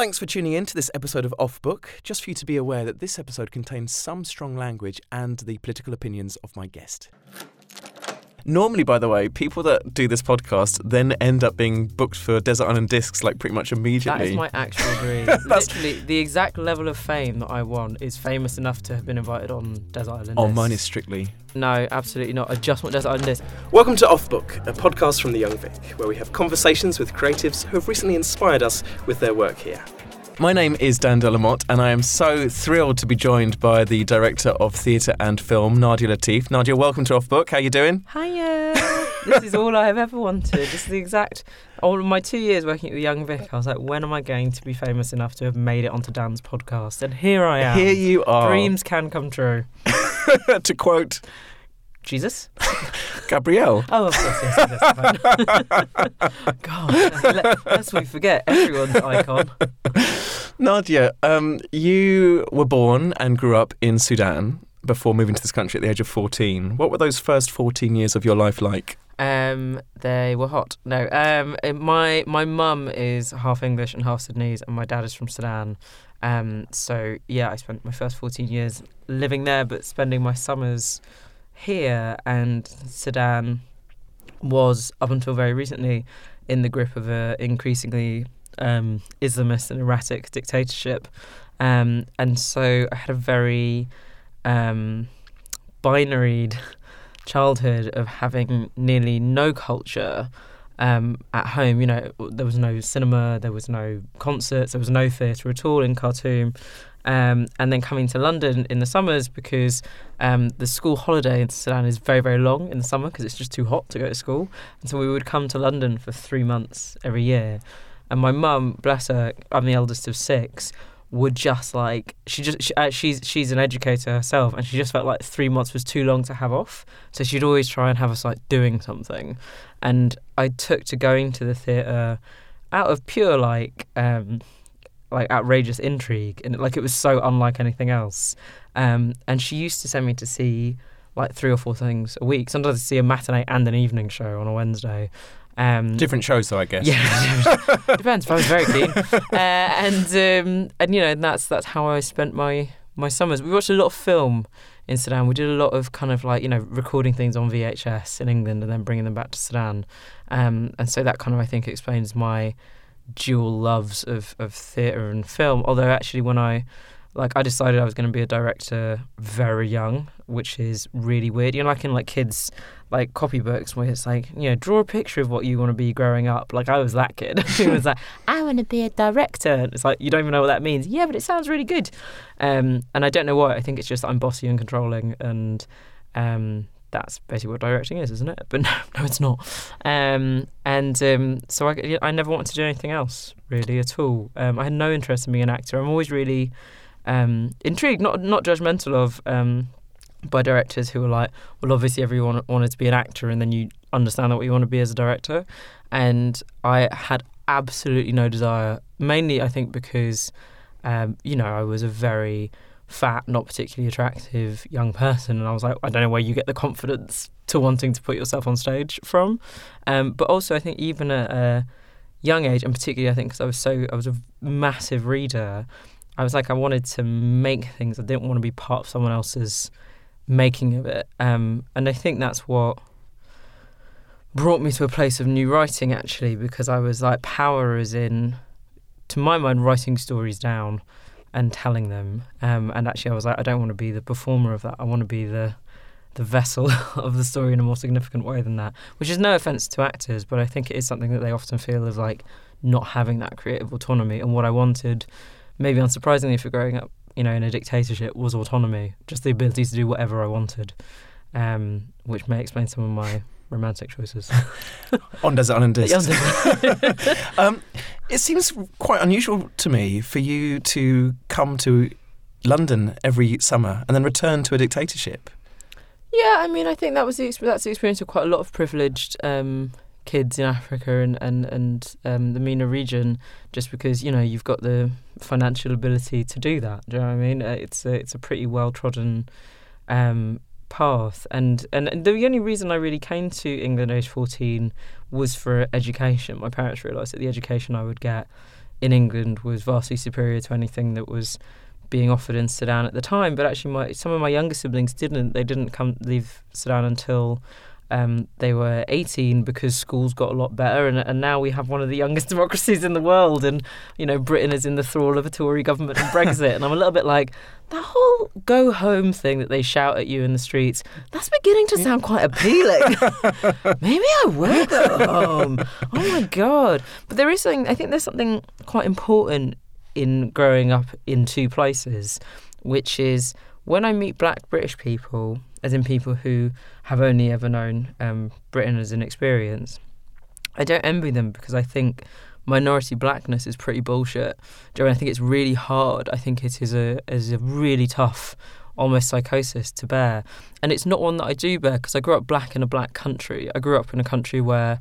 Thanks for tuning in to this episode of Off Book. Just for you to be aware that this episode contains some strong language and the political opinions of my guest. Normally, by the way, people that do this podcast then end up being booked for Desert Island Discs like pretty much immediately. That is my actual dream. That's- Literally, the exact level of fame that I want is famous enough to have been invited on Desert Island. oh, mine is strictly. No, absolutely not. I just want Desert Island Discs. Welcome to Off Book, a podcast from the Young Vic, where we have conversations with creatives who have recently inspired us with their work here. My name is Dan Delamotte, and I am so thrilled to be joined by the director of theatre and film, Nadia Latif. Nadia, welcome to Off Book. How you doing? Hiya. this is all I have ever wanted. This is the exact. All of my two years working at the Young Vic, I was like, when am I going to be famous enough to have made it onto Dan's podcast? And here I am. Here you are. Dreams can come true. to quote Jesus? Gabrielle. Oh, of course, yes, yes. God, let, lest we forget everyone's icon. Nadia, um, you were born and grew up in Sudan before moving to this country at the age of 14. What were those first 14 years of your life like? Um, they were hot. No, um, my my mum is half English and half Sudanese, and my dad is from Sudan. Um, so yeah, I spent my first fourteen years living there, but spending my summers here. And Sudan was up until very recently in the grip of a increasingly um, Islamist and erratic dictatorship. Um, and so I had a very um, binaried childhood of having nearly no culture um, at home. You know, there was no cinema, there was no concerts, there was no theatre at all in Khartoum. Um, and then coming to London in the summers because um, the school holiday in Sudan is very, very long in the summer because it's just too hot to go to school. And so we would come to London for three months every year. And my mum, bless her, I'm the eldest of six, would just like she just she, uh, she's she's an educator herself, and she just felt like three months was too long to have off. So she'd always try and have us like doing something, and I took to going to the theatre out of pure like um like outrageous intrigue, and like it was so unlike anything else. Um, and she used to send me to see like three or four things a week. Sometimes to see a matinee and an evening show on a Wednesday. Um, Different shows, though, I guess. yeah, depends. I was very keen, uh, and um, and you know, and that's that's how I spent my my summers. We watched a lot of film in Sudan. We did a lot of kind of like you know recording things on VHS in England and then bringing them back to Sudan, um, and so that kind of I think explains my dual loves of of theatre and film. Although actually, when I like I decided I was going to be a director very young, which is really weird. You know, like in like kids like copybooks where it's like you know draw a picture of what you want to be growing up. Like I was that kid who was like I want to be a director. And it's like you don't even know what that means. Yeah, but it sounds really good. Um, and I don't know why. I think it's just I'm bossy and controlling, and um, that's basically what directing is, isn't it? But no, no, it's not. Um, and um, so I, I never wanted to do anything else really at all. Um, I had no interest in being an actor. I'm always really um, intrigued, not not judgmental of um, by directors who are like, well, obviously everyone wanted to be an actor, and then you understand that what you want to be as a director. And I had absolutely no desire, mainly I think because, um, you know, I was a very fat, not particularly attractive young person, and I was like, I don't know where you get the confidence to wanting to put yourself on stage from. Um, but also, I think even at a young age, and particularly I think because I was so I was a massive reader, I was like I wanted to make things. I didn't want to be part of someone else's making of it. Um, and I think that's what brought me to a place of new writing actually, because I was like, power is in, to my mind, writing stories down and telling them. Um, and actually, I was like, I don't want to be the performer of that. I want to be the the vessel of the story in a more significant way than that. Which is no offense to actors, but I think it is something that they often feel of like not having that creative autonomy. And what I wanted, maybe unsurprisingly for growing up you know, in a dictatorship was autonomy, just the ability to do whatever I wanted, um, which may explain some of my romantic choices. On Desert Island. Yeah. um, it seems quite unusual to me for you to come to London every summer and then return to a dictatorship. yeah, I mean, I think that was the that's the experience of quite a lot of privileged um, kids in Africa and and and um, the MENA region, just because you know you've got the financial ability to do that. Do you know what I mean? Uh, it's a, it's a pretty well trodden um, path, and, and and the only reason I really came to England at age fourteen was for education. My parents realised that the education I would get in England was vastly superior to anything that was being offered in Sudan at the time. But actually, my some of my younger siblings didn't. They didn't come leave Sudan until um, they were 18 because schools got a lot better, and, and now we have one of the youngest democracies in the world. And you know, Britain is in the thrall of a Tory government and Brexit. and I'm a little bit like that whole go home thing that they shout at you in the streets. That's beginning to sound quite appealing. Maybe I will go home. Oh my god! But there is something. I think there's something quite important in growing up in two places, which is when I meet black British people, as in people who have only ever known um, Britain as an experience, I don't envy them because I think minority blackness is pretty bullshit. Know, I think it's really hard. I think it is a is a really tough, almost psychosis to bear, and it's not one that I do bear because I grew up black in a black country. I grew up in a country where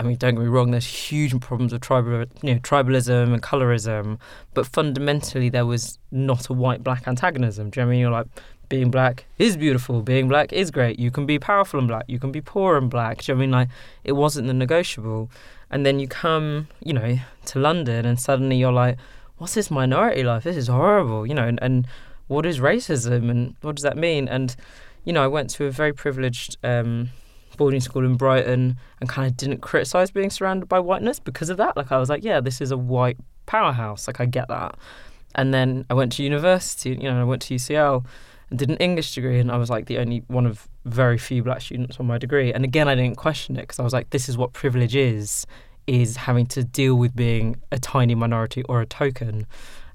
I mean, don't get me wrong. There's huge problems with tribal, you know, tribalism and colorism, but fundamentally there was not a white-black antagonism. Do you know what I mean? You're like, being black is beautiful. Being black is great. You can be powerful and black. You can be poor and black. Do you know I mean? Like, it wasn't the negotiable. And then you come, you know, to London, and suddenly you're like, what's this minority life? This is horrible. You know, and, and what is racism, and what does that mean? And you know, I went to a very privileged. Um, boarding school in Brighton and kind of didn't criticize being surrounded by whiteness because of that. Like I was like, yeah, this is a white powerhouse. Like I get that. And then I went to university, you know, I went to UCL and did an English degree and I was like the only one of very few black students on my degree. And again, I didn't question it because I was like, this is what privilege is, is having to deal with being a tiny minority or a token.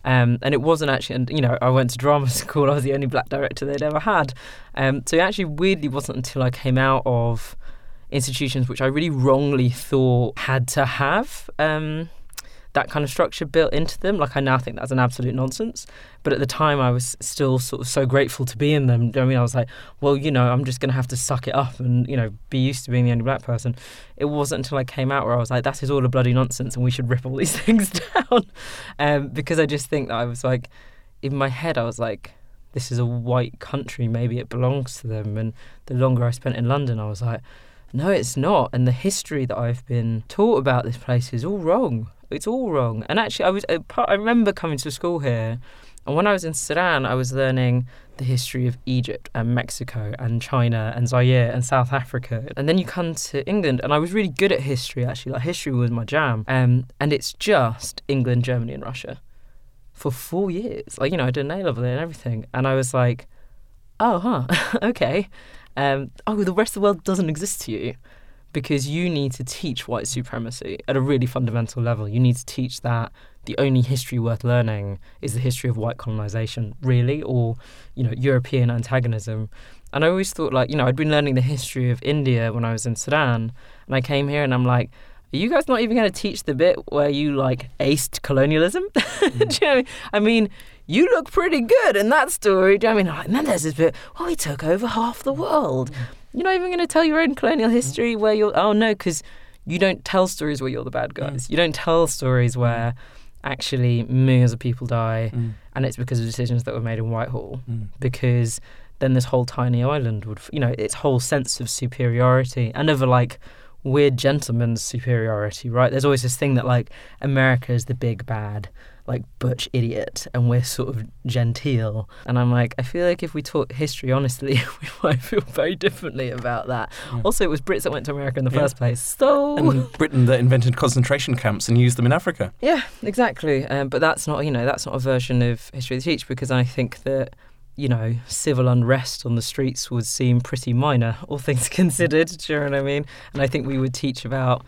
Um, and it wasn't actually, and you know, I went to drama school. I was the only black director they'd ever had. Um, so it actually weirdly wasn't until I came out of institutions which I really wrongly thought had to have um, that kind of structure built into them. Like I now think that's an absolute nonsense. But at the time, I was still sort of so grateful to be in them. I mean, I was like, well, you know, I'm just going to have to suck it up and, you know, be used to being the only black person. It wasn't until I came out where I was like, that is all a bloody nonsense and we should rip all these things down. Um, because I just think that I was like, in my head, I was like, this is a white country. Maybe it belongs to them. And the longer I spent in London, I was like, no, it's not. And the history that I've been taught about this place is all wrong. It's all wrong. And actually, I was uh, I remember coming to school here, and when I was in Sudan, I was learning the history of Egypt and Mexico and China and Zaire and South Africa. And then you come to England, and I was really good at history actually. Like history was my jam. Um, and it's just England, Germany, and Russia for four years. Like you know, I did an A level and everything, and I was like, oh, huh, okay. Um, oh, the rest of the world doesn't exist to you because you need to teach white supremacy at a really fundamental level. You need to teach that the only history worth learning is the history of white colonization, really, or you know European antagonism. And I always thought, like, you know, I'd been learning the history of India when I was in Sudan, and I came here and I'm like, are you guys not even going to teach the bit where you like aced colonialism? Mm. You know I, mean? I mean? you look pretty good in that story. Do you know I mean? Like, and then there's this bit, well, we took over half the world. Mm. You're not even going to tell your own colonial history where you're. Oh no, because you don't tell stories where you're the bad guys. Mm. You don't tell stories where actually millions of people die, mm. and it's because of decisions that were made in Whitehall. Mm. Because then this whole tiny island would, you know, its whole sense of superiority and of a like weird gentleman's superiority, right? There's always this thing that like America is the big bad like butch idiot and we're sort of genteel. And I'm like, I feel like if we taught history honestly, we might feel very differently about that. Yeah. Also, it was Brits that went to America in the yeah. first place. So and Britain that invented concentration camps and used them in Africa. Yeah, exactly. Um, but that's not, you know, that's not a version of history they teach because I think that you know, civil unrest on the streets would seem pretty minor, all things considered. Do you know what I mean? And I think we would teach about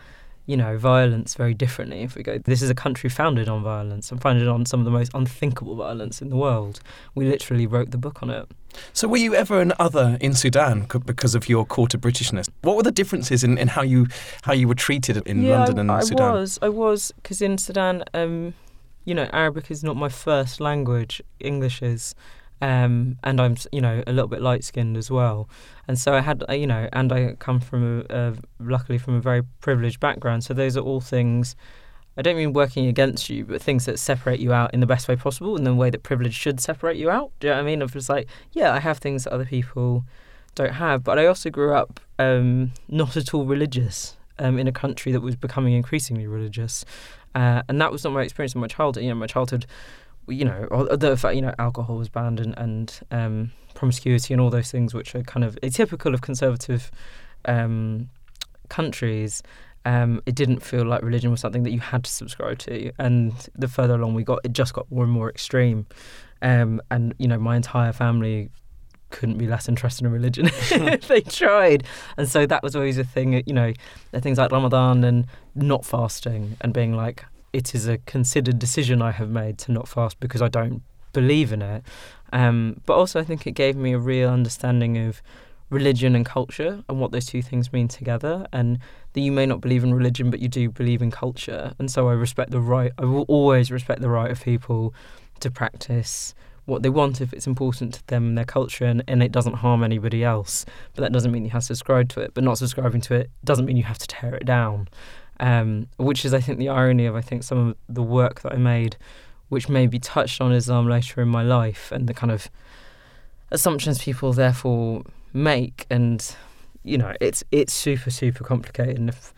you know, violence very differently. If we go, this is a country founded on violence and founded on some of the most unthinkable violence in the world. We literally wrote the book on it. So, were you ever an other in Sudan because of your quarter Britishness? What were the differences in, in how you how you were treated in yeah, London and I, I Sudan? I was, I was, because in Sudan, um, you know, Arabic is not my first language. English is um, and I'm you know a little bit light skinned as well, and so I had uh, you know, and I come from a, a, luckily from a very privileged background. So those are all things. I don't mean working against you, but things that separate you out in the best way possible, in the way that privilege should separate you out. Do you know what I mean? Of just like, yeah, I have things that other people don't have, but I also grew up um, not at all religious um, in a country that was becoming increasingly religious. uh, and that was not my experience in my childhood. You know, my childhood, you know, the fact you know alcohol was banned and and um, promiscuity and all those things, which are kind of typical of conservative um, countries. Um, it didn't feel like religion was something that you had to subscribe to. And the further along we got, it just got more and more extreme. Um, and you know, my entire family couldn't be less interested in religion they tried. And so that was always a thing, you know, things like Ramadan and not fasting and being like, it is a considered decision I have made to not fast because I don't believe in it. Um, but also, I think it gave me a real understanding of religion and culture and what those two things mean together. And that you may not believe in religion, but you do believe in culture. And so I respect the right, I will always respect the right of people to practice what they want if it's important to them and their culture and, and it doesn't harm anybody else. But that doesn't mean you have to subscribe to it. But not subscribing to it doesn't mean you have to tear it down. Um, which is, I think, the irony of I think some of the work that I made, which maybe touched on Islam later in my life and the kind of assumptions people therefore make, and you know, it's it's super super complicated. And if,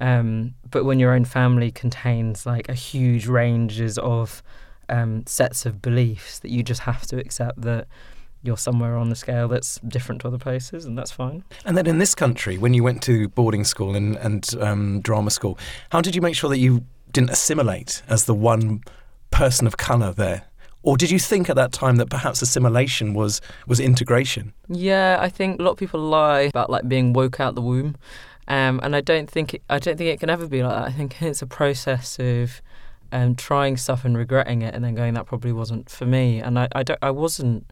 um, but when your own family contains like a huge ranges of um, sets of beliefs that you just have to accept that you're somewhere on the scale that's different to other places, and that's fine. And then in this country, when you went to boarding school and, and um, drama school, how did you make sure that you didn't assimilate as the one person of colour there? Or did you think at that time that perhaps assimilation was was integration? Yeah, I think a lot of people lie about like being woke out the womb, um, and I don't think it, I don't think it can ever be like that. I think it's a process of um, trying stuff and regretting it, and then going, "That probably wasn't for me." And I, I don't, I wasn't,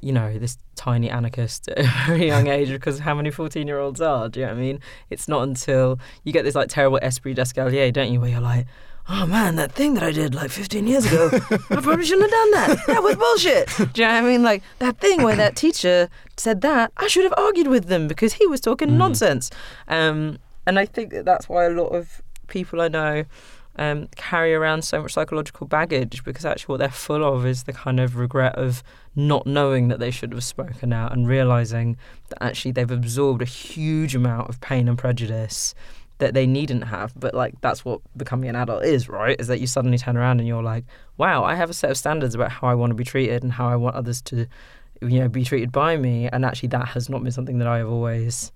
you know, this tiny anarchist at a very young age because how many fourteen-year-olds are? Do you know what I mean? It's not until you get this like terrible esprit d'escalier, don't you, where you're like. Oh man, that thing that I did like 15 years ago, I probably shouldn't have done that. That was bullshit. Do you know what I mean? Like that thing where that teacher said that, I should have argued with them because he was talking mm. nonsense. Um, and I think that that's why a lot of people I know um, carry around so much psychological baggage because actually what they're full of is the kind of regret of not knowing that they should have spoken out and realizing that actually they've absorbed a huge amount of pain and prejudice that they needn't have. But like that's what becoming an adult is, right? Is that you suddenly turn around and you're like, wow, I have a set of standards about how I want to be treated and how I want others to, you know, be treated by me. And actually that has not been something that I have always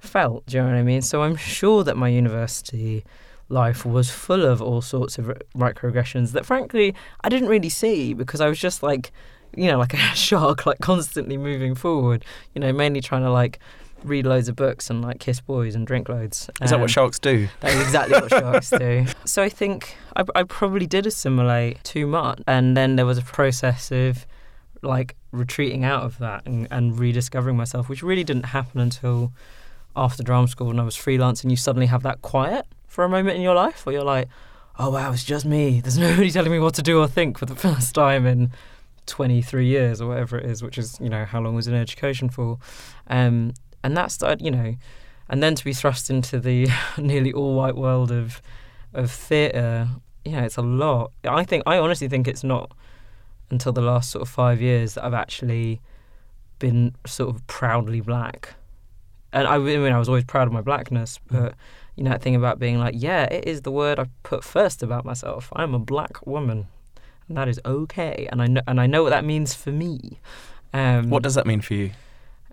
felt. Do you know what I mean? So I'm sure that my university life was full of all sorts of microaggressions that frankly I didn't really see because I was just like you know like a shark like constantly moving forward you know mainly trying to like read loads of books and like kiss boys and drink loads. Is um, that what sharks do? that is exactly what sharks do. So I think I, I probably did assimilate too much and then there was a process of like retreating out of that and, and rediscovering myself which really didn't happen until after drama school when I was freelancing. You suddenly have that quiet for a moment in your life where you're like, oh wow, it's just me. There's nobody telling me what to do or think for the first time in 23 years or whatever it is, which is, you know, how long was in education for. Um, and that started, you know, and then to be thrust into the nearly all white world of of theatre, yeah, it's a lot. I think, I honestly think it's not until the last sort of five years that I've actually been sort of proudly black. And I, I mean, I was always proud of my blackness, but you know, that thing about being like, yeah, it is the word I put first about myself. I'm a black woman, and that is okay. And I know, and I know what that means for me. Um, what does that mean for you?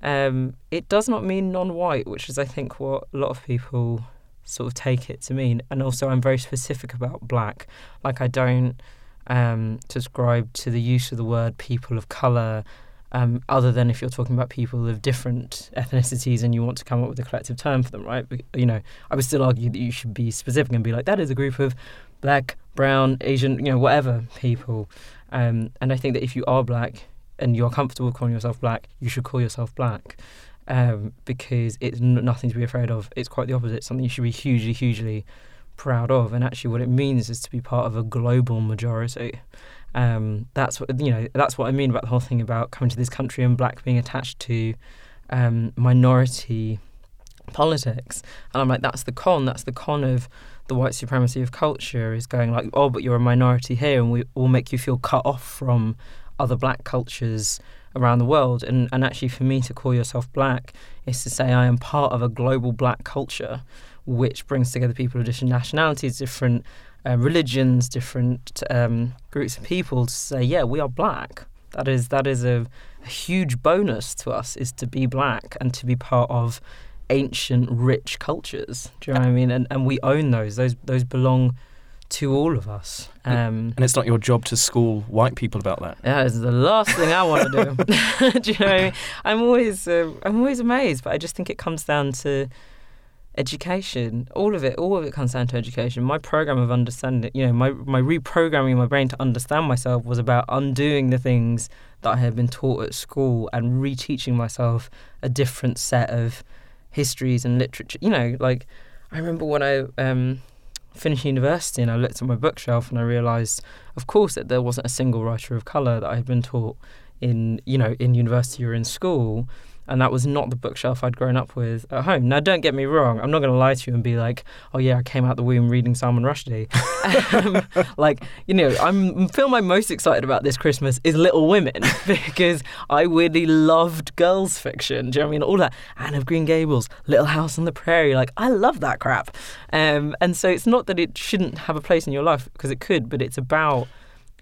Um, it does not mean non-white, which is, I think, what a lot of people sort of take it to mean. And also, I'm very specific about black. Like, I don't um, subscribe to the use of the word people of color um, other than if you're talking about people of different ethnicities and you want to come up with a collective term for them, right? But, you know, I would still argue that you should be specific and be like, that is a group of black, brown, Asian, you know, whatever people. Um, and I think that if you are black and you're comfortable calling yourself black, you should call yourself black um, because it's n- nothing to be afraid of. It's quite the opposite, something you should be hugely, hugely proud of. And actually, what it means is to be part of a global majority. Um, that's what you know. That's what I mean about the whole thing about coming to this country and black being attached to um, minority politics. And I'm like, that's the con. That's the con of the white supremacy of culture is going like, oh, but you're a minority here, and we will make you feel cut off from other black cultures around the world. And and actually, for me to call yourself black is to say I am part of a global black culture, which brings together people of different nationalities, different uh, religions, different um, groups of people to say, yeah, we are black. That is that is a, a huge bonus to us is to be black and to be part of ancient, rich cultures. Do you know what I mean? And and we own those. Those those belong to all of us. Um, And it's not your job to school white people about that. that is the last thing I want to do. do you know what I mean? I'm always uh, I'm always amazed, but I just think it comes down to education. All of it, all of it comes down to education. My program of understanding, you know, my my reprogramming my brain to understand myself was about undoing the things that I had been taught at school and reteaching myself a different set of histories and literature. You know, like I remember when I um, finished university and I looked at my bookshelf and I realised, of course, that there wasn't a single writer of colour that I had been taught in, you know, in university or in school. And that was not the bookshelf I'd grown up with at home. Now, don't get me wrong. I'm not going to lie to you and be like, "Oh yeah, I came out the womb reading Salman Rushdie." um, like, you know, I'm film I'm most excited about this Christmas is Little Women because I really loved girls' fiction. Do you know what I mean? All that Anne of Green Gables, Little House on the Prairie. Like, I love that crap. Um, and so it's not that it shouldn't have a place in your life because it could, but it's about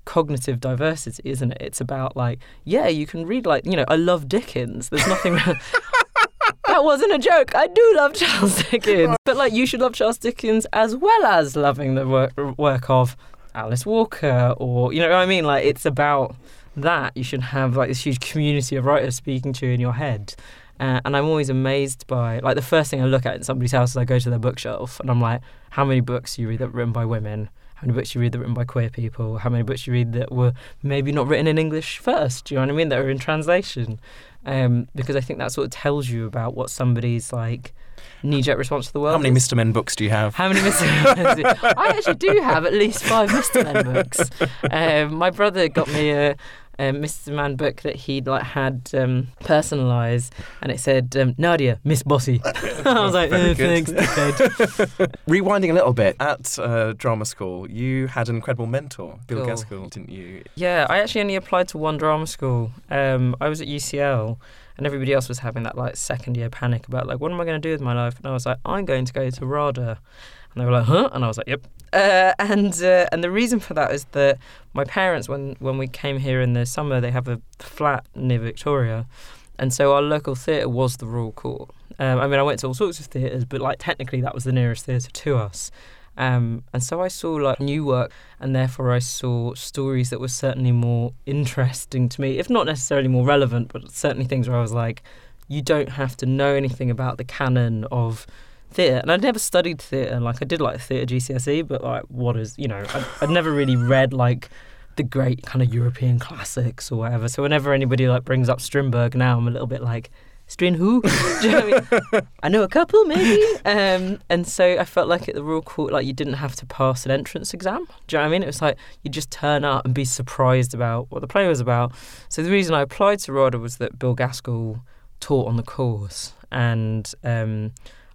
cognitive diversity, isn't it? It's about like, yeah, you can read like, you know, I love Dickens. There's nothing. that wasn't a joke. I do love Charles Dickens, but like, you should love Charles Dickens as well as loving the work work of Alice Walker, or you know what I mean. Like, it's about that. You should have like this huge community of writers speaking to you in your head. Uh, and I'm always amazed by like the first thing I look at in somebody's house is I go to their bookshelf and I'm like, how many books you read that written by women? How many books you read that written by queer people? How many books you read that were maybe not written in English first? Do you know what I mean? That are in translation, um, because I think that sort of tells you about what somebody's like knee-jerk response to the world. How many. Mr. Men books do you have? How many Mr. Men? I actually do have at least five Mr. Men books. Um, my brother got me a, a Mr. Man book that he'd like had um, personalised, and it said um, Nadia, Miss Bossy. I was like, Very "Uh, thanks, dickhead." Rewinding a little bit, at uh, drama school, you had an incredible mentor, Bill Cool. Gaskill, didn't you? Yeah, I actually only applied to one drama school. Um, I was at UCL, and everybody else was having that like second year panic about like, what am I going to do with my life? And I was like, I'm going to go to RADA. And they were like, huh? And I was like, yep. Uh, and uh, and the reason for that is that my parents, when when we came here in the summer, they have a flat near Victoria, and so our local theatre was the Royal Court. Um, I mean, I went to all sorts of theatres, but like technically that was the nearest theatre to us. Um, and so I saw like new work, and therefore I saw stories that were certainly more interesting to me, if not necessarily more relevant, but certainly things where I was like, you don't have to know anything about the canon of theatre. And I'd never studied theatre, like I did like theatre GCSE, but like what is, you know, I'd, I'd never really read like the great kind of European classics or whatever. So whenever anybody like brings up Strindberg now, I'm a little bit like, Strin who? You know I mean? I know a couple maybe. Um, and so I felt like at the Royal Court, like you didn't have to pass an entrance exam. Do you know what I mean? It was like you just turn up and be surprised about what the play was about. So the reason I applied to RADA was that Bill Gaskill taught on the course, and um,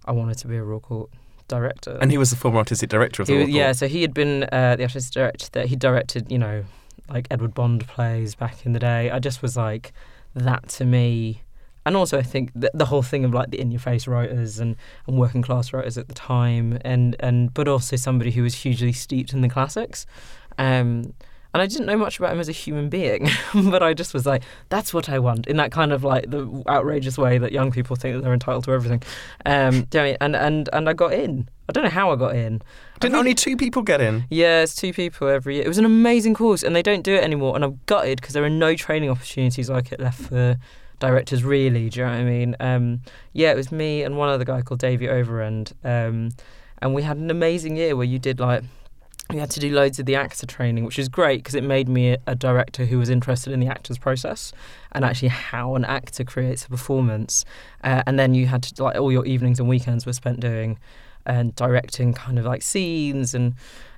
I wanted to be a Royal Court director. And he was the former artistic director of the He Royal yeah, Court. so he had been uh, the artistic director that he directed, you know, like Edward Bond plays back in the day. I just was like, that to me. And also, I think the, the whole thing of like the in-your-face writers and, and working class writers at the time, and, and but also somebody who was hugely steeped in the classics. Um, and I didn't know much about him as a human being, but I just was like, that's what I want in that kind of like the outrageous way that young people think that they're entitled to everything. Um, do you know I mean? and and and I got in. I don't know how I got in. Didn't really- only two people get in? yeah, it's two people every year. It was an amazing course, and they don't do it anymore. And I'm gutted because there are no training opportunities like it left for directors. Really, do you know what I mean? Um, yeah, it was me and one other guy called Davey Overend, um, and we had an amazing year where you did like. We had to do loads of the actor training, which is great because it made me a, director who was interested in the actor's process and actually how an actor creates a performance. Uh, and then you had to like all your evenings and weekends were spent doing and directing kind of like scenes and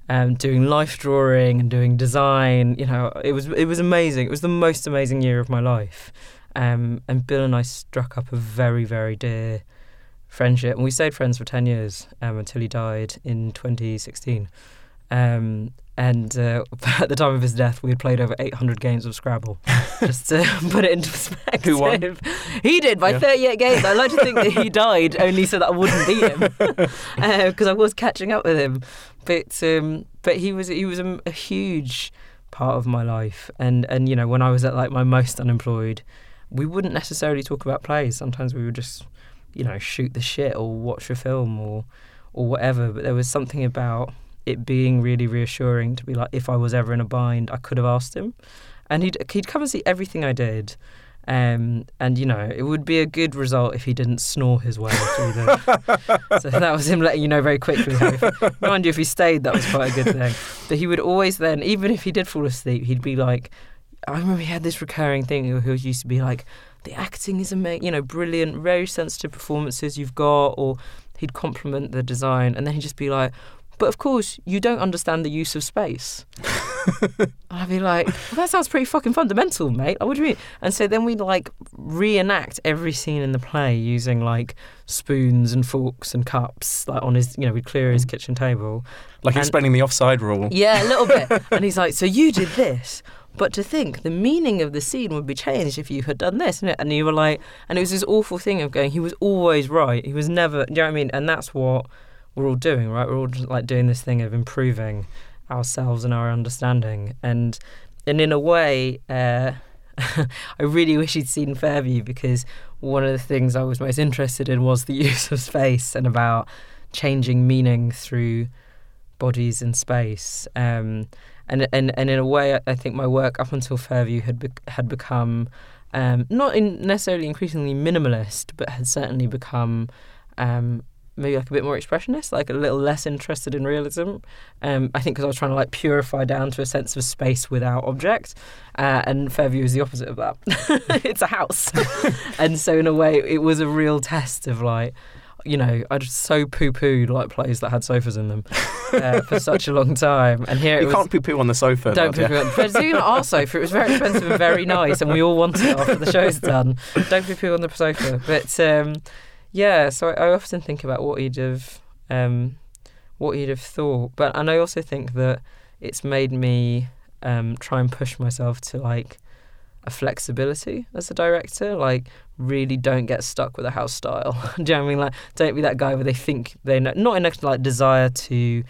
um, doing life drawing and doing design. You know, it was it was amazing. It was the most amazing year of my life. Um, and Bill and I struck up a very very dear friendship, and we stayed friends for ten years um, until he died in 2016. Um, And uh, at the time of his death, we had played over 800 games of Scrabble. just to put it into perspective. Who won? He did by Yeah. 38 games. I like to think that he died only so that I wouldn't beat him, because I was catching up with him. But um, but he was he was a, a huge part of my life, and and you know when I was at like my most unemployed, we wouldn't necessarily talk about plays. Sometimes we would just you know shoot the shit or watch a film or or whatever. But there was something about it being really reassuring to be like, if I was ever in a bind, I could have asked him, and he'd he'd come and see everything I did. Um, and you know, it would be a good result if he didn't snore his way through the. so that was him letting you know very quickly. If, mind you, if he stayed, that was quite a good thing. But he would always then, even if he did fall asleep, he'd be like, I remember he had this recurring thing. He used to be like, the acting is amazing, you know, brilliant, very sensitive performances you've got, or he'd compliment the design, and then he'd just be like, but of course, you don't understand the use of space. I'd be like, well, that sounds pretty fucking fundamental, mate. Like, what do you mean? And so then we'd like reenact every scene in the play using like spoons and forks and cups, like on his, you know, we'd clear his mm. kitchen table. Like And- explaining the offside rule. Yeah, a little bit. and he's like, so you did this. But to think the meaning of the scene would be changed if you had done this, and you were like, and it was this awful thing of going. He was always right. He was never. Do you know what I mean? And that's what we're all doing, right? We're all just like doing this thing of improving ourselves and our understanding, and and in a way, uh, I really wish he'd seen Fairview because one of the things I was most interested in was the use of space and about changing meaning through bodies in space. Um, and, and and in a way, I- think my work up until Fairview had bec had become um, not in necessarily increasingly minimalist, but had certainly become um, maybe like a bit more expressionist, like a little less interested in realism. Um, I think because I was trying to like purify down to a sense of space without object, uh, and Fairview is the opposite of that. it's a house, and so in a way, it was a real test of like. You know, I just so poo-pooed like plays that had sofas in them uh, for such a long time, and here it You was. can't poo poo on the sofa. Don't poo yeah. poo on. But it's even our sofa. It was very expensive and very nice, and we all wanted it after the show's done. Don't poo poo on the sofa. But um, yeah, so I, I often think about what he'd have, um, what he'd have thought. But and I also think that it's made me um, try and push myself to like a flexibility as a director. Like really don't get stuck with a house style. Do you know what I mean? Like don't be that guy where they think they know, not in a like desire to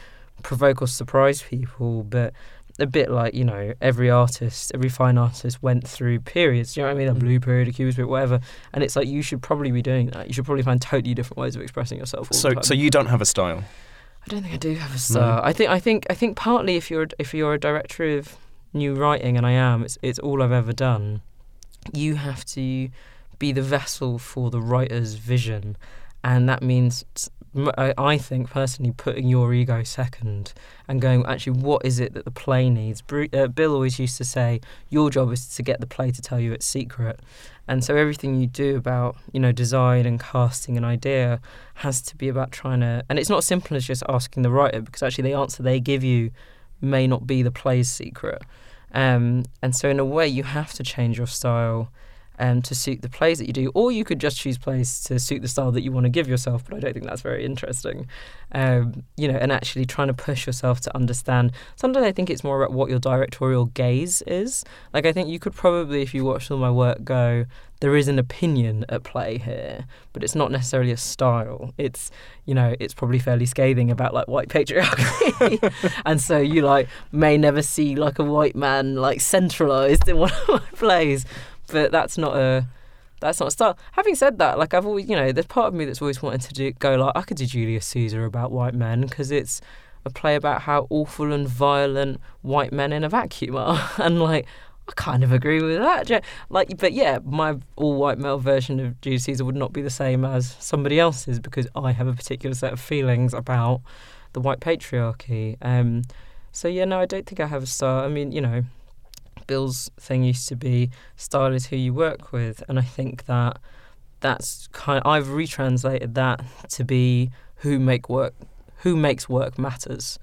provoke or surprise people, but a bit like you know every artist, every fine artist went through periods. You know what I mean? A Mm. blue period, a cubist period, whatever. And it's like you should probably be doing that. You should probably find totally different ways of expressing yourself. So so you don't have a style. I don't think I do have a style. I think I think I think partly if you're if you're a director of new writing, and I am, it's it's all I've ever done. You have to be the vessel for the writer's vision, and that means I think personally putting your ego second and going actually what is it that the play needs. Uh, Bill always used to say your job is to get the play to tell you its secret, and so everything you do about you know design and casting an idea has to be about trying to and it's not simple as just asking the writer because actually the answer they give you may not be the play's secret um, and so in a way you have to change your style um, to suit the plays that you do or you could just choose plays to suit the style that you want to give yourself but i don't think that's very interesting. Um, you know and actually trying to push yourself to understand. Sometimes i think it's more about what your directorial gaze is. Like i think you could probably if you watched all my work go there is an opinion at play here but it's not necessarily a style. It's you know it's probably fairly scathing about like white patriarchy, and so you like may never see like a white man like centralized in one of my plays, but that's not a that's not a style. Having said that, like I've always you know there's part of me that's always wanted to do go like I could do Julius Caesar about white men because it's a play about how awful and violent white men in a vacuum are, and like. I kind of agree with that. Like, but yeah, my all-white male version of Julius Caesar would not be the same as somebody else's because I have a particular set of feelings about the white patriarchy. Um, so yeah, no, I don't think I have a style. I mean, you know, Bill's thing used to be style is who you work with, and I think that that's kind. Of, I've retranslated that to be who make work, who makes work matters.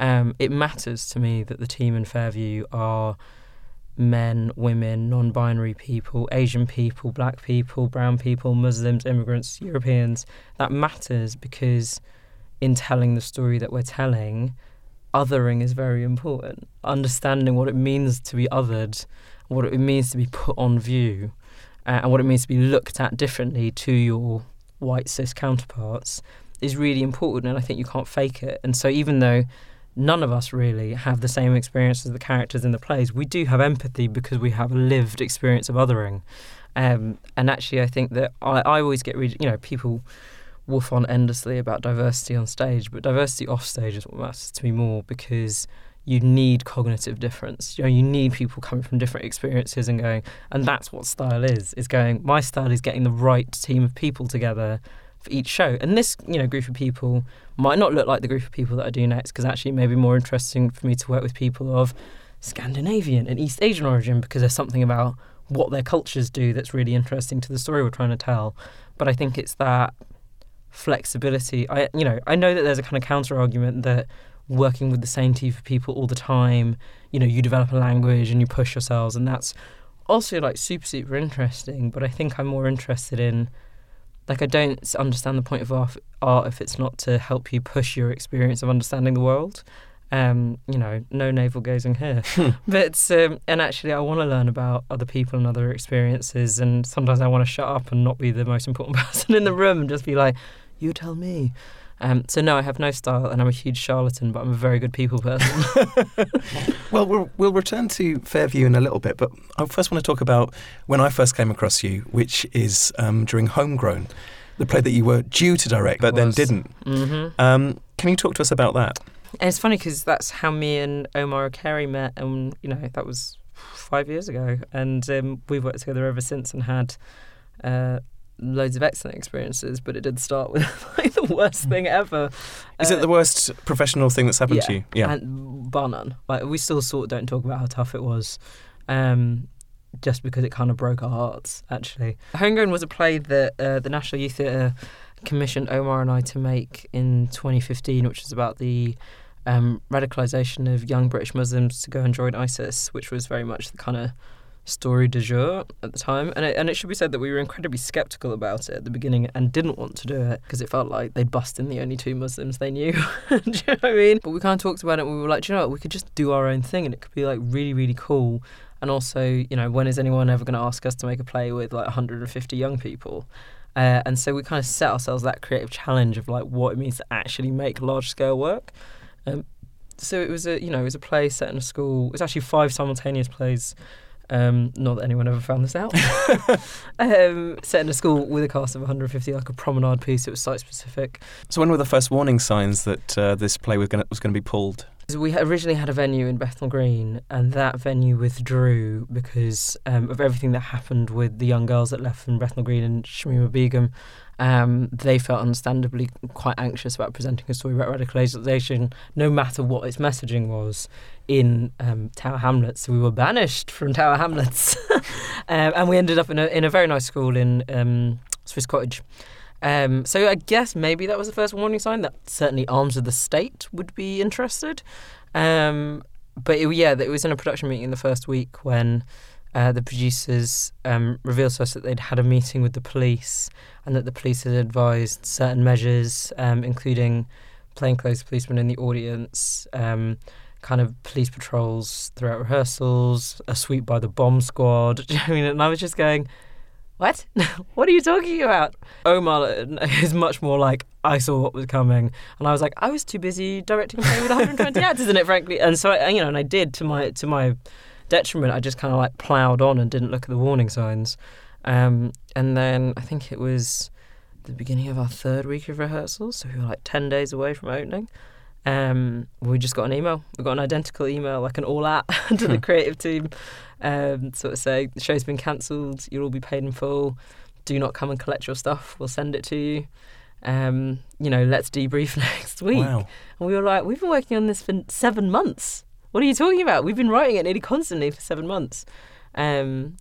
Um, it matters to me that the team in Fairview are men, women, non binary people, Asian people, black people, brown people, Muslims, immigrants, Europeans. That matters because in telling the story that we're telling, othering is very important. Understanding what it means to be othered, what it means to be put on view, uh, and what it means to be looked at differently to your white cis counterparts is really important. And I think you can't fake it. And so even though none of us really have the same experience as the characters in the plays, we do have empathy because we have a lived experience of othering. Um, and actually, I think that I, I always get really, you know, people woof on endlessly about diversity on stage, but diversity off stage is what matters to me more because you need cognitive difference. You know, you need people coming from different experiences and going, and that's what style is. Is going. My style is getting the right team of people together for each show, and this you know group of people might not look like the group of people that I do next because actually it may be more interesting for me to work with people of Scandinavian and East Asian origin because there's something about what their cultures do that's really interesting to the story we're trying to tell. But I think it's that flexibility. I you know I know that there's a kind of counter argument that working with the same team of people all the time, you know, you develop a language and you push yourselves, and that's also like super super interesting. But I think I'm more interested in like I don't understand the point of art if it's not to help you push your experience of understanding the world. Um, you know, no navel gazing here. but um, and actually, I want to learn about other people and other experiences. And sometimes I want to shut up and not be the most important person in the room and just be like, "You tell me." Um, so no, I have no style, and I'm a huge charlatan, but I'm a very good people person. well, well, we'll return to Fairview in a little bit, but I first want to talk about when I first came across you, which is um, during Homegrown, the play that you were due to direct, but then didn't. Mm-hmm. Um, can you talk to us about that? And it's funny because that's how me and Omar Carey met, and you know that was five years ago, and um, we've worked together ever since and had. Uh, loads of excellent experiences, but it did start with like the worst thing ever. Is uh, it the worst professional thing that's happened yeah, to you? Yeah, and bar none. Like we still sort of don't talk about how tough it was, um, just because it kind of broke our hearts. Actually, Homegrown was a play that uh, the National Youth Theatre commissioned Omar and I to make in 2015, which was about the um, radicalisation of young British Muslims to go and join ISIS, which was very much the kind of story du jour at the time. And it, and it should be said that we were incredibly skeptical about it at the beginning and didn't want to do it because it felt like they'd bust in the only two Muslims they knew. do you know what I mean? But we kind of talked about it and we were like, you know what? We could just do our own thing and it could be like really, really cool. And also, you know, when is anyone ever going to ask us to make a play with like 150 young people? Uh, and so we kind of set ourselves that creative challenge of like what it means to actually make large scale work. Um, so it was a you know it was a play set in a school. It was actually five simultaneous plays um, not that anyone ever found this out. um, set in a school with a cast of 150, like a promenade piece. It was site specific. So when were the first warning signs that uh, this play was going was going to be pulled? We originally had a venue in Bethnal Green, and that venue withdrew because um, of everything that happened with the young girls that left from Bethnal Green and Shamima Begum. Um, they felt understandably quite anxious about presenting a story about radicalisation, no matter what its messaging was in um, Tower Hamlets. So we were banished from Tower Hamlets, um, and we ended up in a in a very nice school in um, Swiss Cottage. Um, so I guess maybe that was the first warning sign that certainly arms of the state would be interested. Um, but it, yeah, it was in a production meeting in the first week when uh, the producers um, revealed to us that they'd had a meeting with the police and that the police had advised certain measures, um, including plainclothes policemen in the audience, um, kind of police patrols throughout rehearsals, a sweep by the bomb squad. I mean, and I was just going, what? what are you talking about? Omar is much more like, I saw what was coming. And I was like, I was too busy directing a play with 120 actors in it, frankly. And so, I, you know, and I did to my, to my detriment. I just kind of like ploughed on and didn't look at the warning signs. Um, and then I think it was the beginning of our third week of rehearsals, so we were like 10 days away from opening. Um, we just got an email. We got an identical email, like an all out to the creative team, um, sort of say the show's been cancelled. You'll all be paid in full. Do not come and collect your stuff. We'll send it to you. Um, you know, let's debrief next week. Wow. And we were like, we've been working on this for seven months. What are you talking about? We've been writing it nearly constantly for seven months. Um,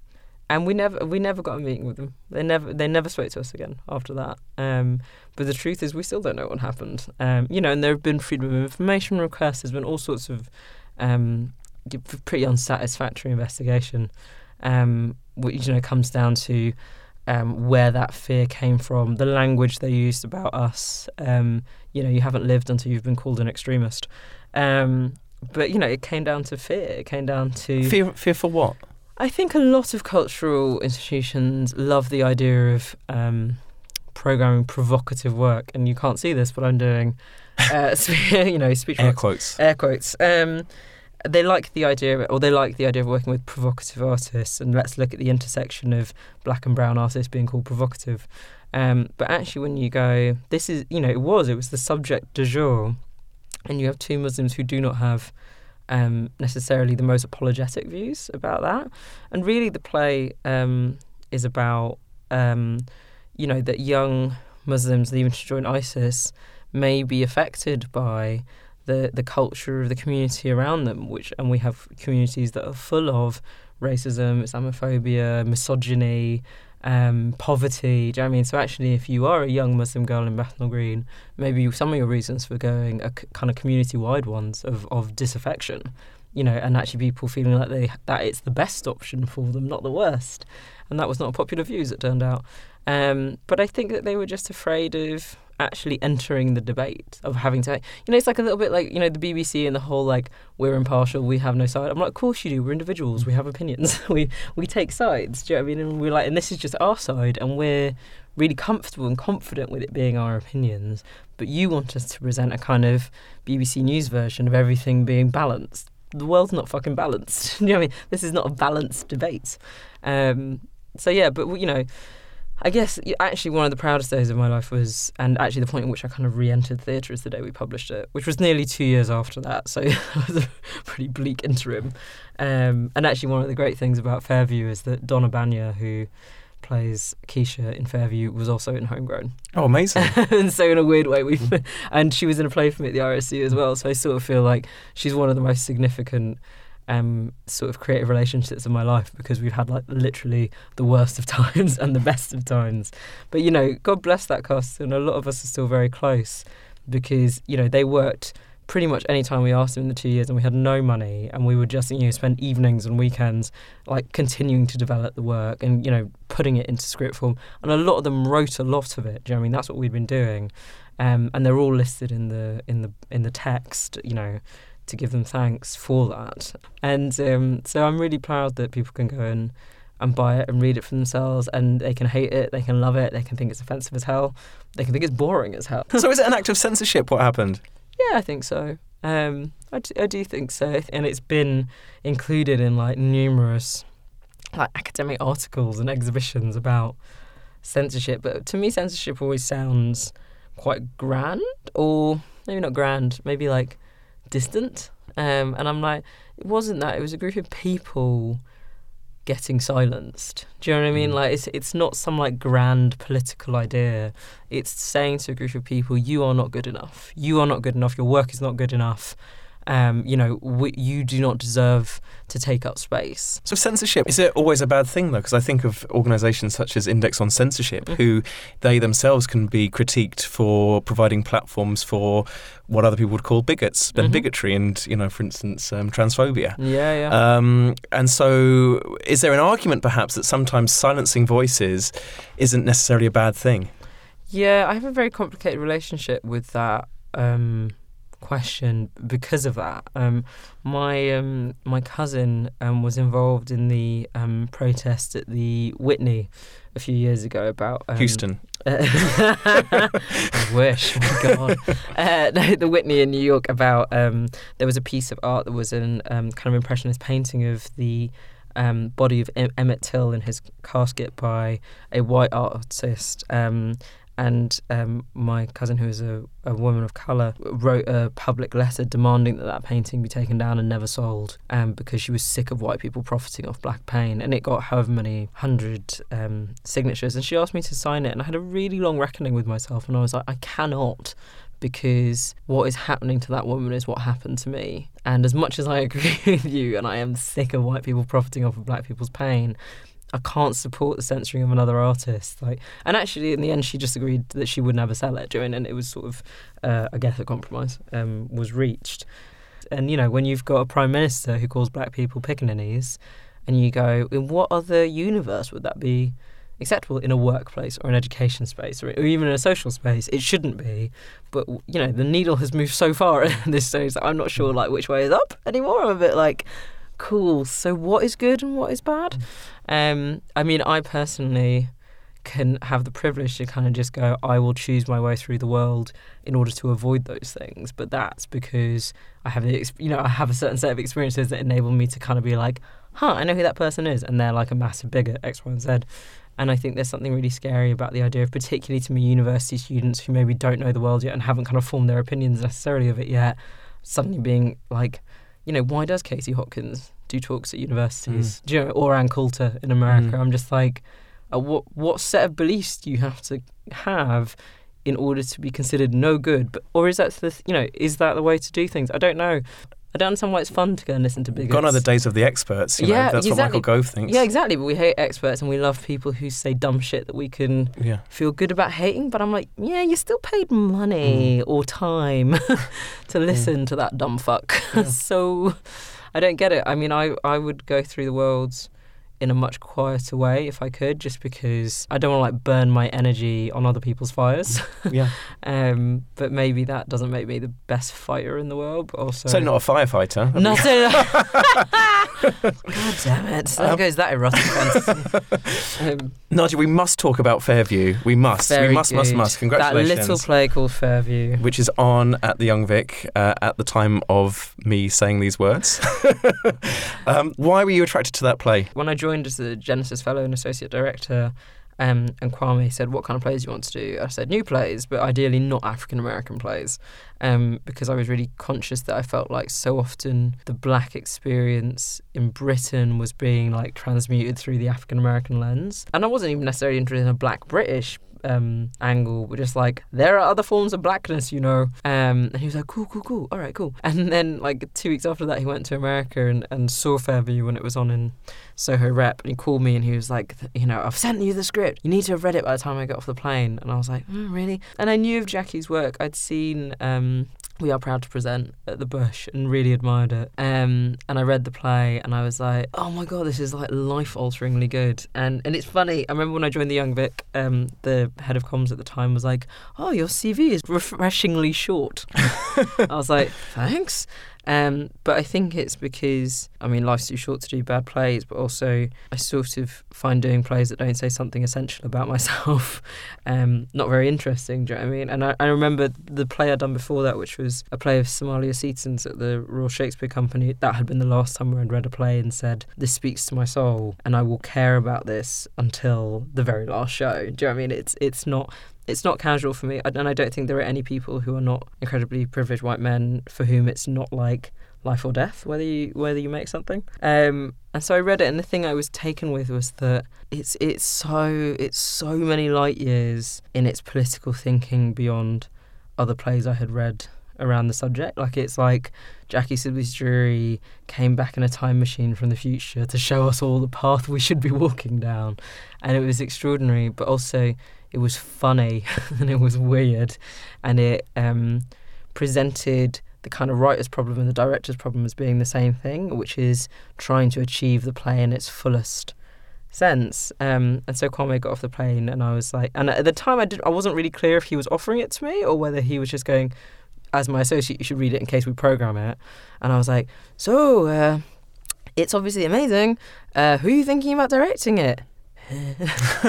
and we never we never got a meeting with them. They never they never spoke to us again after that. Um, but the truth is, we still don't know what happened. Um, you know, and there have been freedom of information requests. There's been all sorts of um, pretty unsatisfactory investigation, um, which you know comes down to um, where that fear came from, the language they used about us. Um, you know, you haven't lived until you've been called an extremist. Um, but you know, it came down to fear. It came down to Fear, fear for what? I think a lot of cultural institutions love the idea of um, programming provocative work, and you can't see this, but I'm doing, uh, you know, speech Air marks, quotes. air quotes. Um, they like the idea, or they like the idea of working with provocative artists, and let's look at the intersection of black and brown artists being called provocative. Um, but actually, when you go, this is, you know, it was, it was the subject du jour, and you have two Muslims who do not have um, necessarily the most apologetic views about that. And really, the play um, is about, um, you know, that young Muslims leaving to join ISIS may be affected by the the culture of the community around them, which and we have communities that are full of racism, Islamophobia, misogyny, um, poverty. Do you know I mean? So actually, if you are a young Muslim girl in Bethnal Green, maybe some of your reasons for going are kind of community-wide ones of, of disaffection, you know, and actually people feeling like they that it's the best option for them, not the worst. And that was not a popular view, as it turned out. Um, but I think that they were just afraid of actually entering the debate of having to you know it's like a little bit like you know the BBC and the whole like we're impartial we have no side. I'm like of course you do we're individuals we have opinions we we take sides do you know what I mean? And we're like and this is just our side and we're really comfortable and confident with it being our opinions but you want us to present a kind of BBC news version of everything being balanced. The world's not fucking balanced you know what I mean? This is not a balanced debate. Um, so yeah but you know I guess actually one of the proudest days of my life was, and actually the point at which I kind of re-entered theatre is the day we published it, which was nearly two years after that. So it was a pretty bleak interim. Um, and actually, one of the great things about Fairview is that Donna Banya, who plays Keisha in Fairview, was also in Homegrown. Oh, amazing. and so in a weird way, we and she was in a play for me at the RSC as well. So I sort of feel like she's one of the most significant um, sort of creative relationships in my life because we've had like literally the worst of times and the best of times. But you know, God bless that cast, and a lot of us are still very close because you know they worked pretty much any time we asked them in the two years, and we had no money, and we would just you know spend evenings and weekends like continuing to develop the work and you know putting it into script form. And a lot of them wrote a lot of it. Do you know I mean? That's what we've been doing, um, and they're all listed in the in the in the text. You know to give them thanks for that. And um, so I'm really proud that people can go and, and buy it and read it for themselves and they can hate it, they can love it, they can think it's offensive as hell, they can think it's boring as hell. so is it an act of censorship? What happened? Yeah, I think so. Um, I, do, I do think so. And it's been included in like numerous like academic articles and exhibitions about censorship. But to me, censorship always sounds quite grand or maybe not grand, maybe like distant. Um, and I'm like, it wasn't that. It was a group of people getting silenced. Do you know what I mean? Mm. Like, it's it's not some like grand political idea. It's saying to a group of people, you are not good enough. You are not good enough. Your work is not good enough. Um, you know, we, you do not deserve to take up space. So censorship is it always a bad thing though? Because I think of organisations such as Index on Censorship, Mhm. who they themselves can be critiqued for providing platforms for what other people would call bigots and Mhm. bigotry, and you know, for instance, um, transphobia. Yeah, yeah. Um, and so, is there an argument perhaps that sometimes silencing voices isn't necessarily a bad thing? Yeah, I have a very complicated relationship with that um, question because of that. Um, my um, my cousin um, was involved in the um, protest at the Whitney a few years ago about um, Houston. I wish. Oh my God. Uh, no, the Whitney in New York about um, there was a piece of art that was an um, kind of impressionist painting of the um, body of em- Emmett Till in his casket by a white artist. Um, and um, my cousin, who is a, a woman of colour, wrote a public letter demanding that that painting be taken down and never sold um, because she was sick of white people profiting off black pain. And it got however many hundred um, signatures. And she asked me to sign it. And I had a really long reckoning with myself. And I was like, I cannot because what is happening to that woman is what happened to me. And as much as I agree with you and I am sick of white people profiting off of black people's pain, I can't support the censoring of another artist. Like, and actually, in the end, she just agreed that she would never sell it. Doing, and it was sort of, uh, I guess, a compromise um, was reached. And you know, when you've got a prime minister who calls black people pickaninnies, and you go, in what other universe would that be acceptable in a workplace or an education space or, or even in a social space. It shouldn't be, but you know the needle has moved so far at this stage that I'm not sure like which way is up anymore. I'm a bit like, cool. So what is good and what is bad? Um, I mean, I personally can have the privilege to kind of just go, I will choose my way through the world in order to avoid those things. But that's because I have you know, I have a certain set of experiences that enable me to kind of be like, huh, I know who that person is, and they're like a massive bigot, X, Y, and Z. And I think there's something really scary about the idea of, particularly to me, university students who maybe don't know the world yet and haven't kind of formed their opinions necessarily of it yet, suddenly being like, you know, why does Katie Hopkins do talks at universities? Do you know, or Ann Coulter in America? Mm. I'm just like, uh, what what set of beliefs do you have to have in order to be considered no good? But or is that the you know is that the way to do things? I don't know. I don't understand why it's fun to go and listen to bigots. Gone are the days of the experts. You know, Yeah, that's what Michael exactly. Gove thinks. Yeah, exactly. But we hate experts and we love people who say dumb shit that we can Yeah. feel good about hating. But I'm like, yeah, you still paid money mm. or time to mm. listen to that dumb fuck. so I don't get it. I mean, I, I would go through the world in a much quieter way if I could, just because I don't want to like burn my energy on other people's fires. Yeah. um, but maybe that doesn't make me the best fighter in the world. But also, So not a firefighter. no, so, God damn it! There goes that erotic fantasy. Um, Nadia, we must talk about Fairview. We must. we must, must, must. Congratulations. That little play called Fairview. which is on at the Young Vic uh, at the time of me saying these words. um, why were you attracted to that play? When I joined as a Genesis Fellow and Associate Director, um, and Kwame said, "What kind of plays do you want to do?" I said, "New plays, but ideally not African American plays," um, because I was really conscious that I felt like so often the black experience in Britain was being like transmuted through the African American lens, and I wasn't even necessarily interested in a black British. Um, angle, but just like there are other forms of blackness, you know. Um, and he was like, "Cool, cool, cool. All right, cool." And then, like two weeks after that, he went to America and, and saw Fairview when it was on in Soho Rep, and he called me and he was like, you know, I've sent you the script. You need to have read it by the time I get off the plane. And I was like, mm, really? And I knew of Jackie's work. I'd seen um, We Are Proud to Present at the Bush and really admired it. Um, and I read the play and I was like, oh my god, this is like life alteringly good. And and it's funny. I remember when I joined the Young Vic, um, the head of comms at the time was like, oh, your CV is refreshingly short. I was like, thanks. Um, but I think it's because I mean life's too short to do bad plays, but also I sort of find doing plays that don't say something essential about myself um, not very interesting. Do you know what I mean? And I, I remember the play I'd done before that, which was a play of Somalia Seaton's at the Royal Shakespeare Company. That had been the last time I'd read a play and said, "This speaks to my soul, and I will care about this until the very last show." Do you know what I mean? It's it's not it's not casual for me, and I don't think there are any people who are not incredibly privileged white men for whom it's not like life or death whether you whether you make something. Um, and so I read it, and the thing I was taken with was that it's it's so it's so many light years in its political thinking beyond other plays I had read around the subject. Like it's like Jackie Sibblies Drury came back in a time machine from the future to show us all the path we should be walking down, and it was extraordinary, but also it was funny and it was weird. And it um, presented the kind of writer's problem and the director's problem as being the same thing which is trying to achieve the play in its fullest sense. Um, and so Kwame got off the plane and I was like and at the time I did I wasn't really clear if he was offering it to me or whether he was just going as my associate you should read it in case we program it. And I was like so uh, it's obviously amazing. Uh, who are you thinking about directing it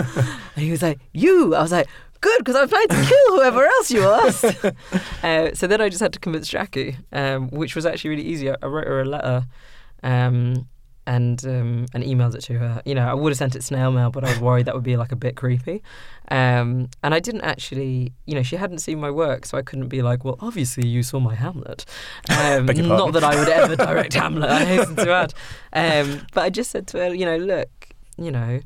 and he was like, "You." I was like, "Good," because I'm planning to kill whoever else you asked. uh, so then I just had to convince Jackie, um, which was actually really easy. I, I wrote her a letter, um, and um, and emailed it to her. You know, I would have sent it snail mail, but I was worried that would be like a bit creepy. Um, and I didn't actually, you know, she hadn't seen my work, so I couldn't be like, "Well, obviously you saw my Hamlet." Um, not that I would ever direct Hamlet. I hasten to add. Um, but I just said to her, you know, look, you know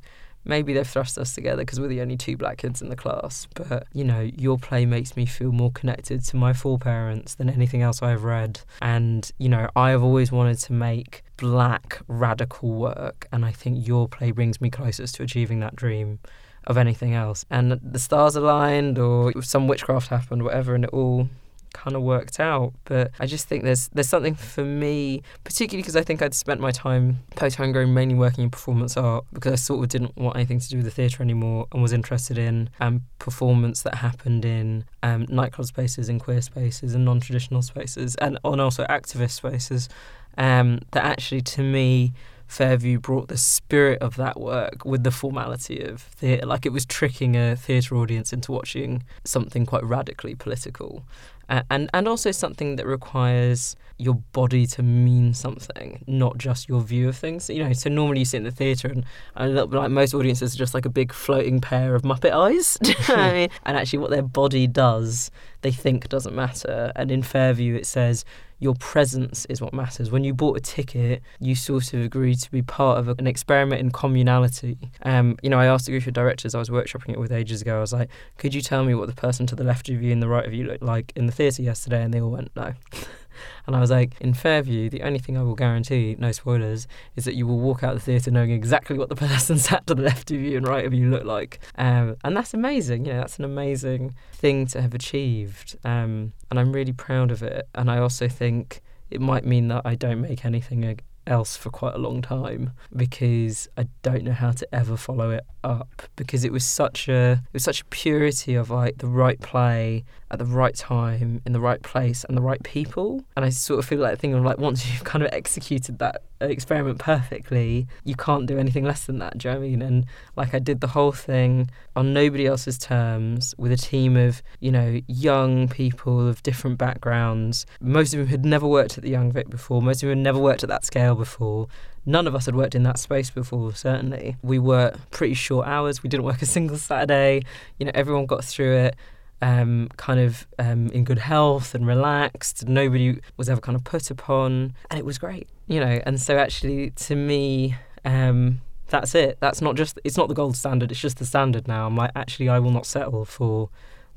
maybe they've thrust us together because we're the only two black kids in the class. But, you know, your play makes me feel more connected to my foreparents than anything else I've read. And, you know, I have always wanted to make black radical work. And I think your play brings me closest to achieving that dream of anything else. And the stars aligned or some witchcraft happened, whatever, and it all kind of worked out. But I just think there's there's something for me, particularly because I think I'd spent my time post homegrown mainly working in performance art because I sort of didn't want anything to do with the theatre anymore and was interested in um, performance that happened in um, nightclub spaces and queer spaces and non-traditional spaces and, and also activist spaces. Um, that actually, to me, Fairview brought the spirit of that work with the formality of theatre. Like it was tricking a theatre audience into watching something quite radically political. Uh, and and also something that requires your body to mean something, not just your view of things. You know, so normally you sit in the theatre and, and a little bit like most audiences are just like a big floating pair of Muppet eyes. I mean? And actually, what their body does, they think doesn't matter. And in Fairview, it says your presence is what matters. When you bought a ticket, you sort of agreed to be part of an experiment in communality. Um, you know, I asked a group of directors I was workshopping it with ages ago. I was like, "Could you tell me what the person to the left of you and the right of you looked like in the theatre yesterday?" And they all went, "No." And I was like, in Fairview, the only thing I will guarantee, no spoilers, is that you will walk out of the theatre knowing exactly what the person sat to the left of you and right of you look like. Um, and that's amazing. You know, that's an amazing thing to have achieved. Um, and I'm really proud of it. And I also think it might mean that I don't make anything else for quite a long time because I don't know how to ever follow it up because it was such a it was such a purity of like the right play at the right time in the right place and the right people and I sort of feel like thing of like once you've kind of executed that experiment perfectly you can't do anything less than that do you know I mean and like I did the whole thing on nobody else's terms with a team of you know young people of different backgrounds most of them had never worked at the Young Vic before most of them had never worked at that scale before None of us had worked in that space before, certainly. We worked pretty short hours. We didn't work a single Saturday. You know, everyone got through it um, kind of um, in good health and relaxed. Nobody was ever kind of put upon. And it was great, you know. And so, actually, to me, um, that's it. That's not just, it's not the gold standard, it's just the standard now. I'm like, actually, I will not settle for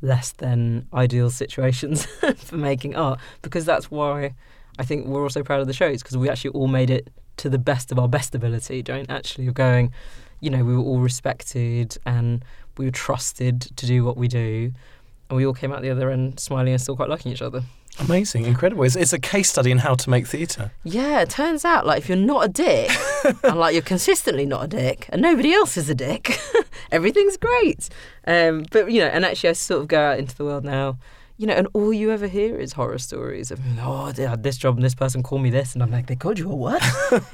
less than ideal situations for making art because that's why I think we're also proud of the shows because we actually all made it to the best of our best ability, don't actually going, you know, we were all respected and we were trusted to do what we do. And we all came out the other end smiling and still quite liking each other. Amazing, incredible. It's, it's a case study in how to make theatre. Yeah, it turns out like if you're not a dick and like you're consistently not a dick and nobody else is a dick, everything's great. Um, but you know, and actually I sort of go out into the world now you know, and all you ever hear is horror stories of, oh, they had this job and this person called me this. And I'm like, they called you a what?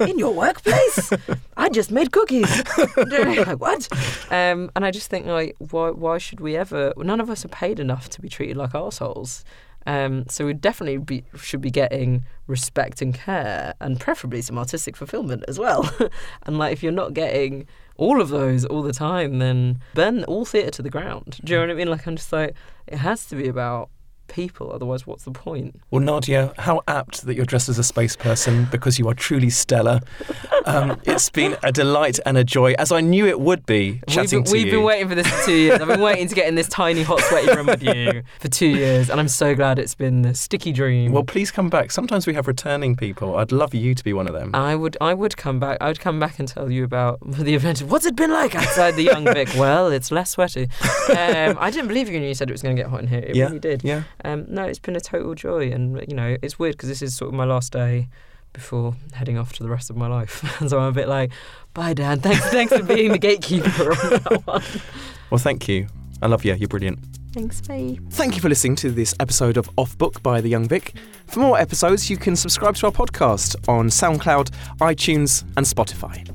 In your workplace? I just made cookies. like, what? Um, and I just think, like, why, why should we ever? None of us are paid enough to be treated like assholes. Um, so we definitely be, should be getting respect and care, and preferably some artistic fulfillment as well. and like, if you're not getting all of those all the time, then burn all theatre to the ground. Do you know what I mean? Like, I'm just like, it has to be about people. Otherwise, what's the point? Well, Nadia, how apt that you're dressed as a space person because you are truly stellar. Um, it's been a delight and a joy, as I knew it would be. Chatting we've been, we've been waiting for this for two years. I've been waiting to get in this tiny, hot, sweaty room with you for two years, and I'm so glad it's been a sticky dream. Well, please come back. Sometimes we have returning people. I'd love you to be one of them. I would, I would come back. I would come back and tell you about the event. What's it been like outside the Young Vic? well, it's less sweaty. Um, I didn't believe you when you said it was going to get hot in here. It yeah, really did. Yeah. Um, no, it's been a total joy, and you know, it's weird because this is sort of my last day before heading off to the rest of my life, and so I'm a bit like, bye, Dan. Thanks, thanks for being the gatekeeper on that one. Well, thank you. I love you. You're brilliant. Thanks, bye. Thank you for listening to this episode of Off Book by The Young Vic. For more episodes, you can subscribe to our podcast on SoundCloud, iTunes, and Spotify.